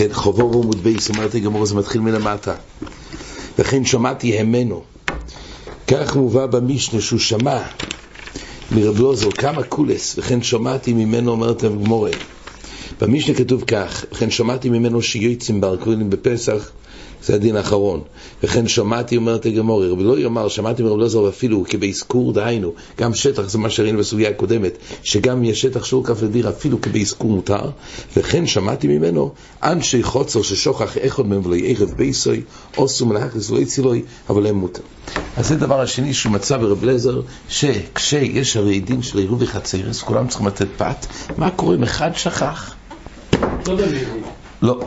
כן, חובו ועמוד בייס, אומרת הגמור, זה מתחיל מלמטה. וכן שמעתי המנו. כך מובא במשנה שהוא שמע מרב לוזר כמה קולס, וכן שמעתי ממנו, אומרת הגמורה. במשנה כתוב כך, וכן שמעתי ממנו שיוצאים ברקולים בפסח זה הדין האחרון. וכן שמעתי, אומרת הגמור, רבי לא יאמר, שמעתי מרב לזר אפילו כבאזכור, דהיינו, גם שטח, זה מה שראינו בסוגיה הקודמת, שגם יש שטח שיעור כף לדיר אפילו כבאזכור מותר, וכן שמעתי ממנו, אנשי חוצר ששוכח אחד מהם ולא יערב בייסוי, עושו מלאכס ולא יצילוי, אבל הם מותר. אז זה דבר השני שהוא מצא ברב לזר, שכשיש הרי דין של עירוב וחצרס, כולם צריכים לתת פת, מה קורה אם אחד שכח? לא, לא,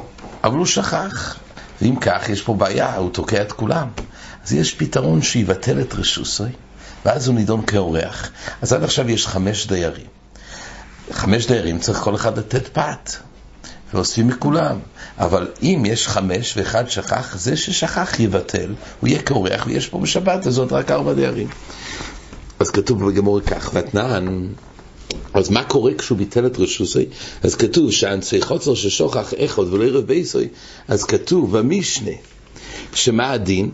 אבל הוא שכח. ואם כך, יש פה בעיה, הוא תוקע את כולם. אז יש פתרון שיבטל את רשוסוי, ואז הוא נידון כאורח. אז עד עכשיו יש חמש דיירים. חמש דיירים צריך כל אחד לתת פת, ואוספים מכולם. אבל אם יש חמש ואחד שכח, זה ששכח יבטל, הוא יהיה כאורח ויש פה בשבת הזאת רק ארבע דיירים. אז כתוב בגמור כך, ותנן אז מה קורה כשהוא ביטל את רשוסי? אז כתוב שאנצי חוצר ששוכח אחד ולא ערב בייסוי, אז כתוב במשנה, שמה הדין?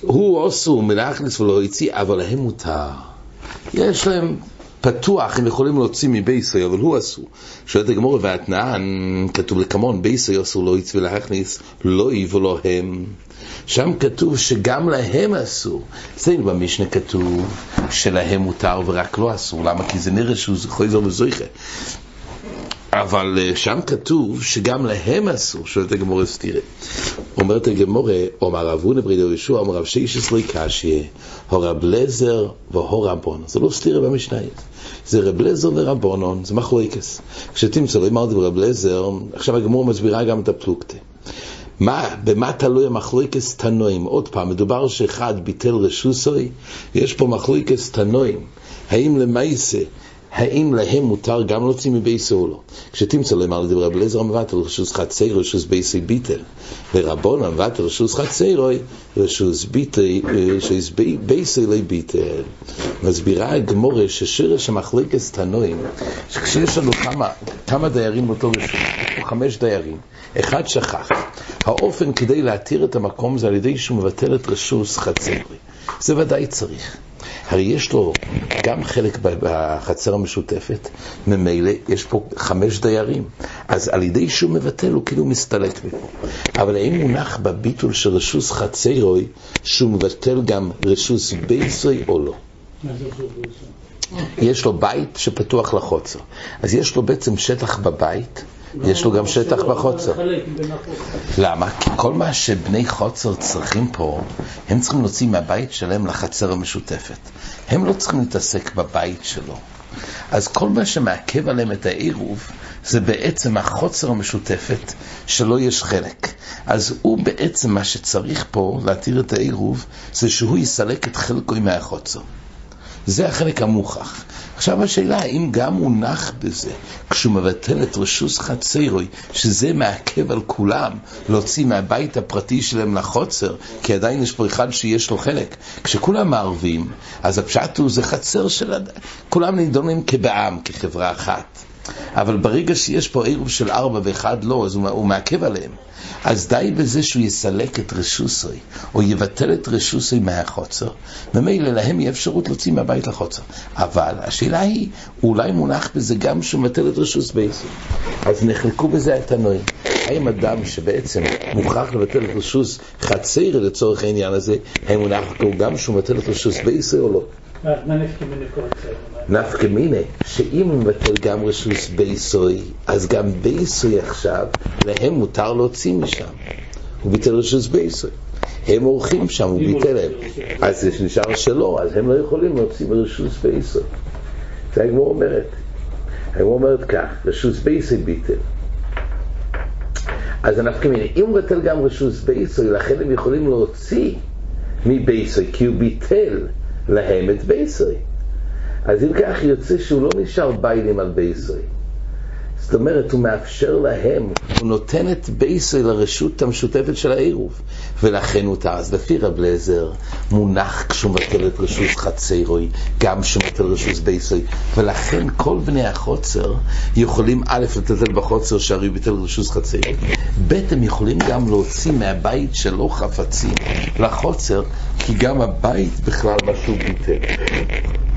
הוא אוסו מלאכלס ולא יציא, אבל להם מותר. יש להם פתוח, הם יכולים להוציא מבייסוי, אבל הוא אסור. שואלת הגמור והתנען, כתוב לקמון, בייסוי אסור לא יציא ולהכניס, לא היא ולא הם. שם כתוב שגם להם אסור. אצלנו במשנה כתוב שלהם מותר ורק לא אסור. למה? כי זה נראה שהוא חוזר מזויכה. אבל אה, שם כתוב שגם להם אסור, שואלת הגמורה סתירה. אומרת הגמורה, אומר רב הונא ברידו ישוע, אומר רב שישס לא יקשיה, הורב לזר והורבון. זה לא סתירה במשנה. זה רב לזר ורבונון, זה מחלוקס. כשתמצא לא אמרתי ברב לזר, עכשיו הגמורה מסבירה גם את הפלוגתא. מה, במה תלוי המחלוקס תנועים? עוד פעם, מדובר שאחד ביטל רשוסוי, יש פה מחלוקס תנועים. האם למעשה, האם להם מותר גם להוציא מבייסו או לא? כשתמצא להם על דברי בלזר מבטל רשוס חצי רשוס בייסי ביטל, ורבון מבטל רשוס חצי רוי רשוס בייסי לי ביטל. מסבירה הגמורה ששרש המחלוקס תנועים, שכשיש לנו כמה, כמה דיירים באותו יש פה חמש דיירים, אחד שכח. האופן כדי להתיר את המקום זה על ידי שהוא מבטל את רשוס חצרי. זה ודאי צריך. הרי יש לו גם חלק בחצר המשותפת, ממילא יש פה חמש דיירים. אז על ידי שהוא מבטל הוא כאילו מסתלק מפה. אבל האם מונח בביטול של רשוס חצרוי שהוא מבטל גם רשוס בייסוי או לא? יש לו בית שפתוח לחוצר. אז יש לו בעצם שטח בבית יש לו גם שטח בחוצר. למה? כי כל מה שבני חוצר צריכים פה, הם צריכים להוציא מהבית שלהם לחצר המשותפת. הם לא צריכים להתעסק בבית שלו. אז כל מה שמעכב עליהם את העירוב, זה בעצם החוצר המשותפת שלו יש חלק. אז הוא בעצם מה שצריך פה להתיר את העירוב, זה שהוא יסלק את חלקו מהחוצר. זה החלק המוכח. עכשיו השאלה, האם גם מונח בזה, כשהוא מבטל את רשוס חצרוי, שזה מעכב על כולם להוציא מהבית הפרטי שלהם לחוצר, כי עדיין יש פה אחד שיש לו חלק. כשכולם מערבים, אז הפשט הוא זה חצר של... כולם נידונים כבעם, כחברה אחת. אבל ברגע שיש פה עירוב של ארבע ואחד לא, אז הוא, הוא מעכב עליהם. אז די בזה שהוא יסלק את רשוסוי, או יבטל את רשוסוי מהחוצר, ממילא להם יהיה אפשרות להוציא מהבית לחוצר. אבל השאלה היא, אולי מונח בזה גם שהוא מבטל את רשוס בייסוי. אז נחלקו בזה את הנועים. האם אדם שבעצם מוכרח לבטל את רשוס חציר לצורך העניין הזה, האם מונח גם שהוא מבטל את רשוס בייסוי או לא? נפקא מיני, שאם הוא מבטל גם רשוס בייסוי, אז גם בייסוי עכשיו, להם מותר להוציא משם. הוא ביטל רשוס בייסוי. הם אורחים שם, הוא ביטל להם. אז זה נשאר שלו, אז הם לא יכולים להוציא מרשוס בייסוי. זה הגמור אומרת. הגמור אומרת כך, רשוס בייסוי ביטל. אז הנפקא מיני, אם הוא מבטל גם רשוס בייסוי, לכן הם יכולים להוציא מבייסוי, כי הוא ביטל להם את בייסוי. אז אם כך יוצא שהוא לא נשאר ביילים על בייסוי. זאת אומרת, הוא מאפשר להם, הוא נותן את בייסוי לרשות המשותפת של העירוב. ולכן הוא אז לפי רב לזר, מונח כשהוא מבטל את רשות חצרוי, גם כשהוא מבטל רשות בייסוי. ולכן כל בני החוצר יכולים א', לטלטל בחוצר שהרי ביטל רשות חצרוי, ב', הם יכולים גם להוציא מהבית שלו חפצים לחוצר, כי גם הבית בכלל משהו ביטל.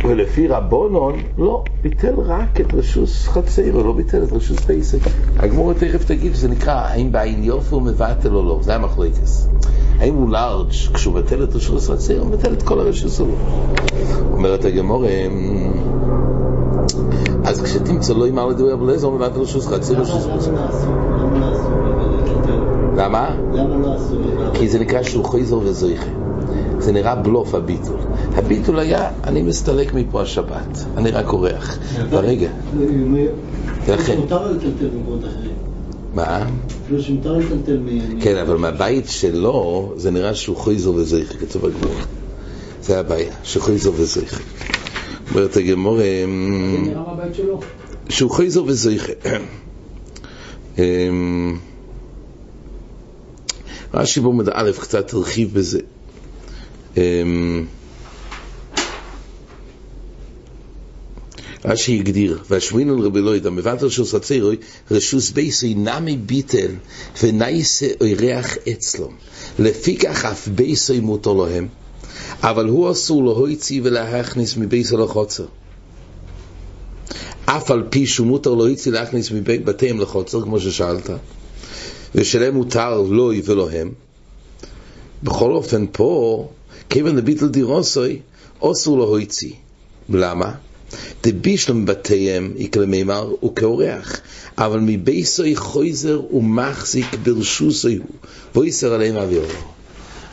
ולפי רבונון, לא, ביטל רק את רשוס חצרו, לא ביטל את רשוס פייסק. הגמור תכף תגיד שזה נקרא, האם בעין יופי הוא מבטל או לא, זה המחלקס. האם הוא לארג' כשהוא מבטל את רשוס חצרו, הוא מבטל את כל הרשוס שלו. אומרת הגמור, אמ, אז כשתמצא לא יאמר לדברי אבו אליעזר, הוא מבטל רשוס חצרו, רשוס חצרו. למה? למה לא עשו? כי זה נקרא שהוא חייזר וזויכה. זה נראה בלוף הביטול. הביטול היה, אני מסתלק מפה השבת, אני רק אורח. ברגע. לכן. מותר לטלטל במקומות אחרים. מה? אפילו שמותר לטלטל מ... כן, אבל מהבית שלו, זה נראה שהוא חויזו וזריחה, כתוב בגמור. זה הבעיה, שחויזו וזריחה. אומרת הגמור... זה נראה מהבית שלו. שהוא חויזו וזריחה. רש"י בעמוד א' קצת הרחיב בזה. רש"י הגדיר, והשמינון רבי לויד, המבטל של סצירוי, רשוס בייסי נמי ביטל ונייסה אורח אצלו. לפיכך אף בייסי מותר להם, אבל הוא אסור להוציא ולהכניס מבייסו לחוצר. אף על פי שהוא מותר להוציא להכניס מבית בתיהם לחוצר, כמו ששאלת, ושלהם מותר לוי ולא הם. בכל אופן פה כיוון לביטל דירוסוי, אסור להוציא. למה? דבישלם בתיהם יקלה מימר הוא כאורח, אבל מבייסוי חויזר ומחזיק ברשוסוי הוא, ואיסר עליהם אבירו.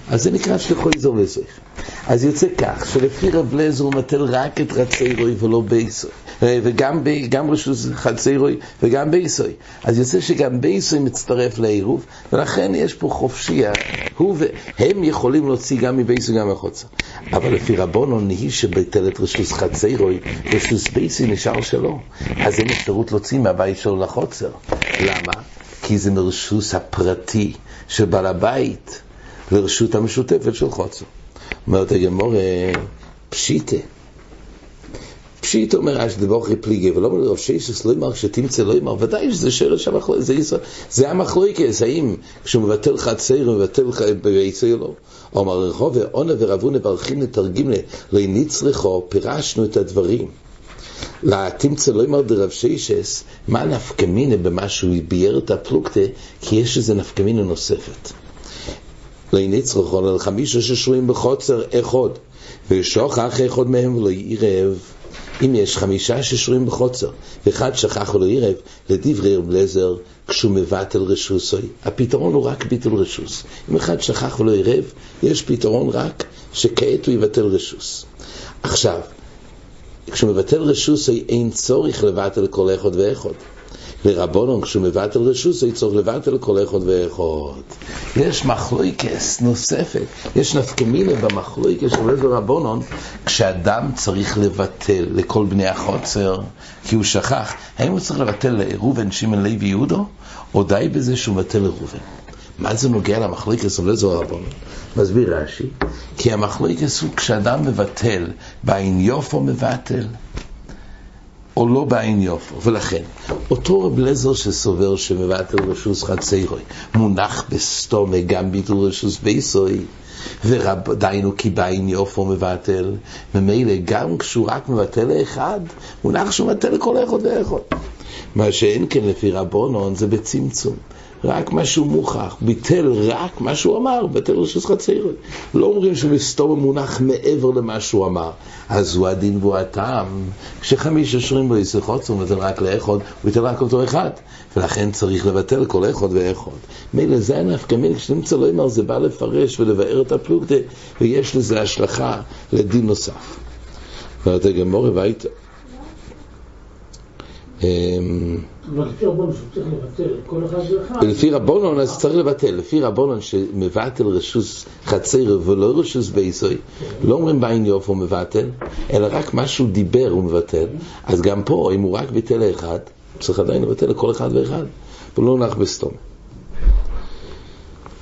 אז זה נקרא שחויזר וזוי. אז יוצא כך, שלפי רב לזר הוא מטל רק את רצי ולא בייסוי. וגם גם רשות חצרוי וגם בייסוי. אז יוצא שגם בייסוי מצטרף לעירוב, ולכן יש פה חופשייה. הוא והם יכולים להוציא גם מבייסוי גם מחוצה. אבל לפי רבונון, היא שביטל את רשות חצרוי, רשות בייסוי נשאר שלו. אז אין אפשרות להוציא מהבית שלו לחוצר. למה? כי זה מרשות הפרטי של בעל הבית לרשות המשותפת של חוצר. אומרת הגמור, פשיטה. פשיט אומר אש דבוכי פליגי, ולא אומר רב שייסוס לא יאמר שתמצא לא יאמר, ודאי שזה שרש המחלוקת, זה, זה המחלוקת, האם כשהוא מבטל חצר הוא מבטל ביצר לא? אומר רחוב ועונה ורבונה ברכין לתרגים לנצרכו, פירשנו את הדברים. לתמצא לא יאמר דרב שייסס, מה נפקמינה במה שהוא ביאר את הפלוגתא, כי יש איזה נפקמינה נוספת. לנצרכו, לחמישה ששורים בחוצר אחד, ושוכח אחד מהם ולא ירב. אם יש חמישה ששורים בחוצר, ואחד שכח ולא ערב, לדברי רב לזר, כשהוא מבטל רשוסוי, הפתרון הוא רק ביטול רשוס. אם אחד שכח ולא ערב, יש פתרון רק שכעת הוא יבטל רשוס. עכשיו, כשהוא מבטל רשוסוי, אין צורך לבטל כל אחד ואחד. לרבונון, כשהוא מבטל רשות, זה צריך לבטל כל אחד ואחד. יש מחלוקס נוספת, יש נפקמינה במחלוקס של עזר רבונון, כשאדם צריך לבטל לכל בני החוצר, כי הוא שכח, האם הוא צריך לבטל לראובן, שמעון, לוי, יהודו, או די בזה שהוא מבטל לראובן? מה זה נוגע למחלוקס של עזר רבונון? מסביר רש"י, כי המחלוקס הוא כשאדם מבטל, בעין יופו מבטל, או לא בעין יופו, ולכן, אותו רב לזר שסובר שמבטל רשוס חצרוי, מונח בסתומה גם ביטול רשוס בייסוי, ודיינו כי בעין יופו מבטל, ממילא גם כשהוא רק מבטל לאחד, מונח שהוא מבטל לכל אחד ואחד. מה שאין כן לפי רבונון זה בצמצום. רק מה שהוא מוכח, ביטל רק מה שהוא אמר, ביטל רשוס חצרוי. לא אומרים שבסתום מונח מעבר למה שהוא אמר. אז הוא הדין והוא הטעם. כשחמישה שורים בו יסחוץ, הוא מבטל רק לאחד, הוא ביטל רק אותו אחד. ולכן צריך לבטל כל אחד ואחד. מילא זה הנפקא מיל, כשנמצא לא אמר, זה בא לפרש ולבאר את הפלוגתא, ויש לזה השלכה לדין נוסף. ואתה גמור הביתה. לפי רבונון אז צריך לבטל, לפי רבונון שמבטל רשוס חצר ולא רשוס בייסוי, לא אומרים בעין יופי הוא מבטל, אלא רק מה שהוא דיבר הוא מבטל, אז גם פה אם הוא רק ביטל אחד, צריך עדיין לבטל לכל אחד ואחד, ולא נח בסתום.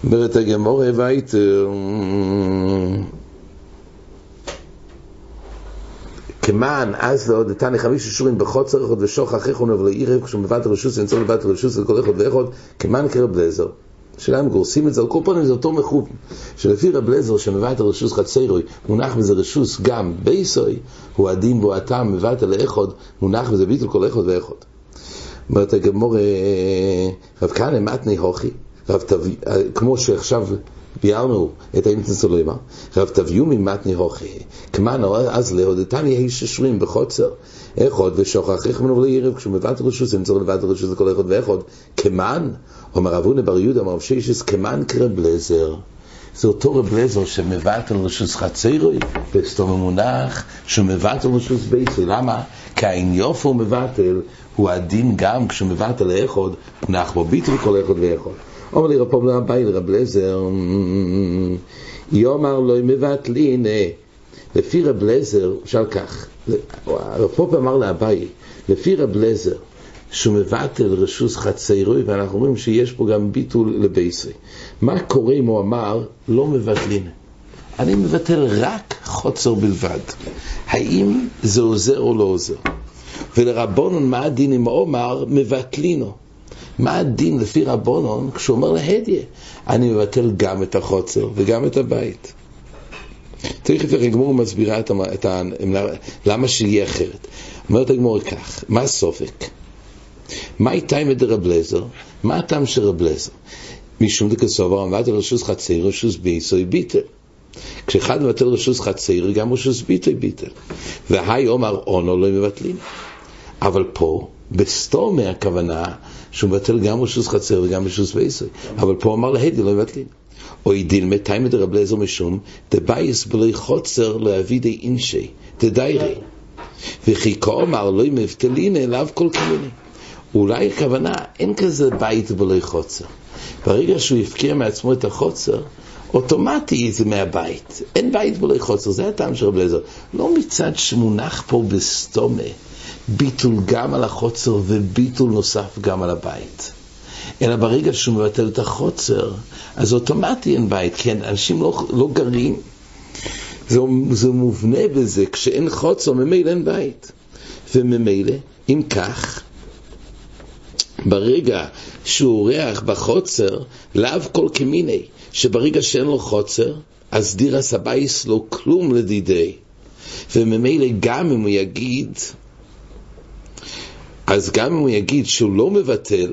אומרת הגמורה וייטר כמען אז לא דתני חמיש אישורים בחוצר אחד ושוך אחיך ונבוא לעירב כשהוא מבט רשוס ונצור מבט רשוס לכל אחד ואחד כמען קרב בלזר השאלה אם גורסים את זה, על כל פנים זה אותו מחוב. שלפי רב לזר שמבט רשוס חצרוי מונח בזה רשוס גם בייסוי הוא הדין בו הטעם מבט לאחד מונח בזה ביטל כל אחד ואחד. אומרת הגמור רב כהנא מתני הוכי כמו שעכשיו ביארנו את האמצע סולמה, רב תביאו ממתני הוכי, כמן אז להודתני איש ששרים בחוצר, אחד ושוכח איך מנו לערב, כשהוא מבט רשוס, אם צריך לבט רשוס לכל אחד ואחד, כמן, אומר אבונה בר יהודה, אמר שישס, כמן קרב לזר. זה אותו רב לזר שמבט על רשוס חצרוי, בסתום המונח, שמבט על רשוס בייסי. למה? כי העניוף הוא מבטל, הוא הדין גם כשהוא מבטל לאחד, נח בו ביטל כל אחד ואחד. אומר לי רב פובלר הבאי לרב לזר, יאמר לו מבטלין, לפי רב לזר, שאל כך, רב פופלר אמר לאביי, לפי רב לזר, שהוא מבטל רשוס חציירוי, ואנחנו אומרים שיש פה גם ביטול לבייסרי. מה קורה אם הוא אמר, לא מבטלין? אני מבטל רק חוצר בלבד. האם זה עוזר או לא עוזר? ולרבונון, מה הדין אם הוא אמר, מבטלינו? מה הדין לפי רבונון כשהוא אומר להדיה? אני מבטל גם את החוצר וגם את הבית. תכף הגמור מסבירה את. את ה... למה שיהיה אחרת. אומרת הגמור כך, מה הסופק? מה איתה עם רב לזר? מה הטעם של רב לזר? משום דקסובר עמד על רשוס חציר, רשוס ביסוי ביטל. כשאחד מבטל רשוס חציר, גם רשוס ביטוי ביטל. והי אומר אונו לא מבטלים. אבל פה, בסתום הכוונה שהוא מבטל גם רשוס חצר וגם רשוס ביסוי. אבל פה אמר להדי לא מבטלים. או ידיל מתיים את רב לזר משום דבייס בלי חוצר להביא די אינשי, דדיירי. וכי כה אמר לא מבטלין אליו כל כמיני. אולי הכוונה, אין כזה בית בלי חוצר. ברגע שהוא הפקיע מעצמו את החוצר, אוטומטי זה מהבית. אין בית בלי חוצר, זה הטעם של רב לזר. לא מצד שמונח פה בסתומה. ביטול גם על החוצר וביטול נוסף גם על הבית. אלא ברגע שהוא מבטל את החוצר, אז אוטומטי אין בית, כן, אנשים לא, לא גרים. זה, זה מובנה בזה, כשאין חוצר, ממילא אין בית. וממילא, אם כך, ברגע שהוא אורח בחוצר, לאו כל כמיני, שברגע שאין לו חוצר, אז דירה סבייס לא כלום לדידי. וממילא גם אם הוא יגיד, אז גם אם הוא יגיד שהוא לא מבטל,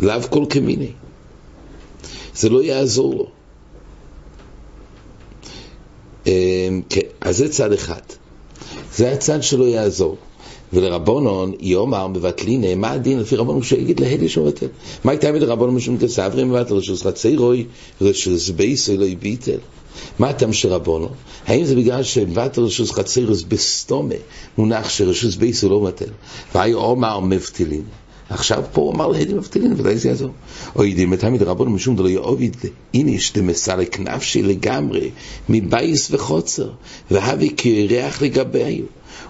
לאו כל כמיני. זה לא יעזור לו. אמ, כן, אז זה צד אחד. זה הצד שלא יעזור. ולרבונון יאמר מבטלינה, מה הדין לפי רבונון שיגיד להדי שהוא מבטל? מה הייתה מדי רבונון משום כסברי מבטל רשוס רוי, רשוס בייסוי לא יביטל? מה הטעם של רבונו? האם זה בגלל שבטל רשוס חצרס בסתומה מונח שרשוס בייס הוא לא מבטל? והי אומר מבטלין. עכשיו פה הוא אמר להדים מבטלין, ודאי זה יעזור. או ידים תמיד רבונו משום דלא יאוביד איניש דמסלק נפשי לגמרי מבייס וחוצר והבי כריח לגביו.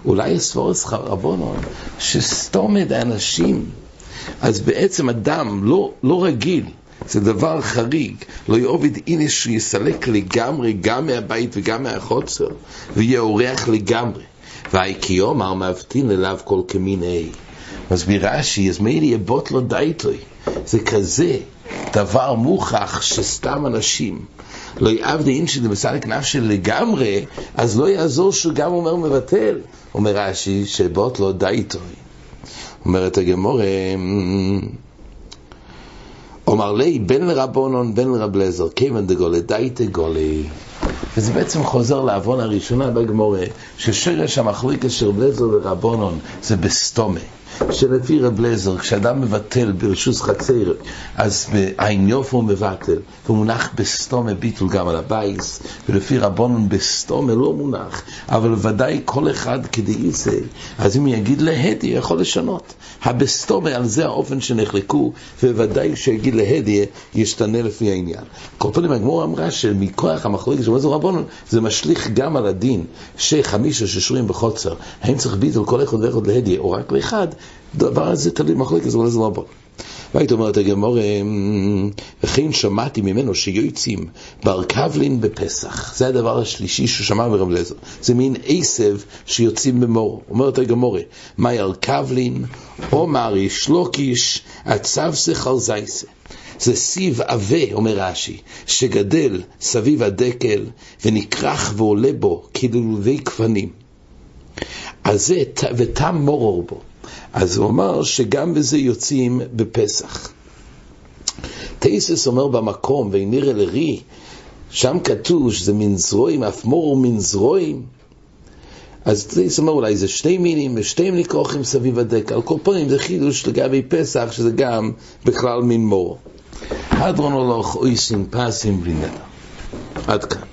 אולי הספורס רבונו שסתומת האנשים אז בעצם אדם לא, לא רגיל זה דבר חריג. לא יעובד הנה שיסלק לגמרי גם מהבית וגם מהחוצר, ויהיה אורח לגמרי. והאיקיומר מבטין אליו כל כמיני. מסביר רש"י, אז מילא יבוט לו דייטוי. זה כזה דבר מוכח שסתם אנשים לא יעבדי אין שזה מסלק נפשי לגמרי, אז לא יעזור שהוא גם אומר מבטל. אומר רש"י, שבוט לו דייטוי. אומרת הגמורה, אומר לי, בין לרבונון, בין לרב לזר, כיוון דגולי, דייטה גולי. וזה בעצם חוזר לעוון הראשונה בגמורה, ששרש המחלוקת של רב לזר ורבונון זה בסתומה. שלפי רב לזר, כשאדם מבטל ברשוס חצר, אז העניוף הוא מבטל, הוא מונח בסתומה ביטול גם על הבייס, ולפי רבונון בסתומה לא מונח, אבל ודאי כל אחד כדאי זה, אז אם יגיד להדי, יכול לשנות. הבסתומה על זה האופן שנחלקו, וודאי שיגיד להדי, ישתנה לפי העניין. כל פעמים הגמור אמרה שמכוח המחלוקת של מזור רבונון, זה משליך גם על הדין, שחמישה ששורים בחוצר, האם צריך ביטול כל אחד ואחד להדי, או רק לאחד, דבר הזה תלוי מחלוקת, זה לא בא. והיית אומרת הגמור, וכן שמעתי ממנו שיוצאים בר קבלין בפסח. זה הדבר השלישי שהוא שמע ברב לזר. זה מין עשב שיוצאים במור. אומרת הגמור, מאי אר קבלין, עומר איש לוקיש, עצב שכר זייסה. זה סיב עבה, אומר רש"י, שגדל סביב הדקל ונכרך ועולה בו כלולבי כפנים. אז זה, ותם מורור בו. אז הוא אמר שגם בזה יוצאים בפסח. טייסס אומר במקום, ונראה לרי, שם כתוב שזה מין זרועים, אף מור מין זרועים. אז טייסס אומר אולי זה שתי מינים ושתיהם נכרוכים סביב הדק. על כל פנים זה חידוש לגבי פסח, שזה גם בכלל מין מור. הדרון הולך אויסין פסים בלי נדר. עד כאן.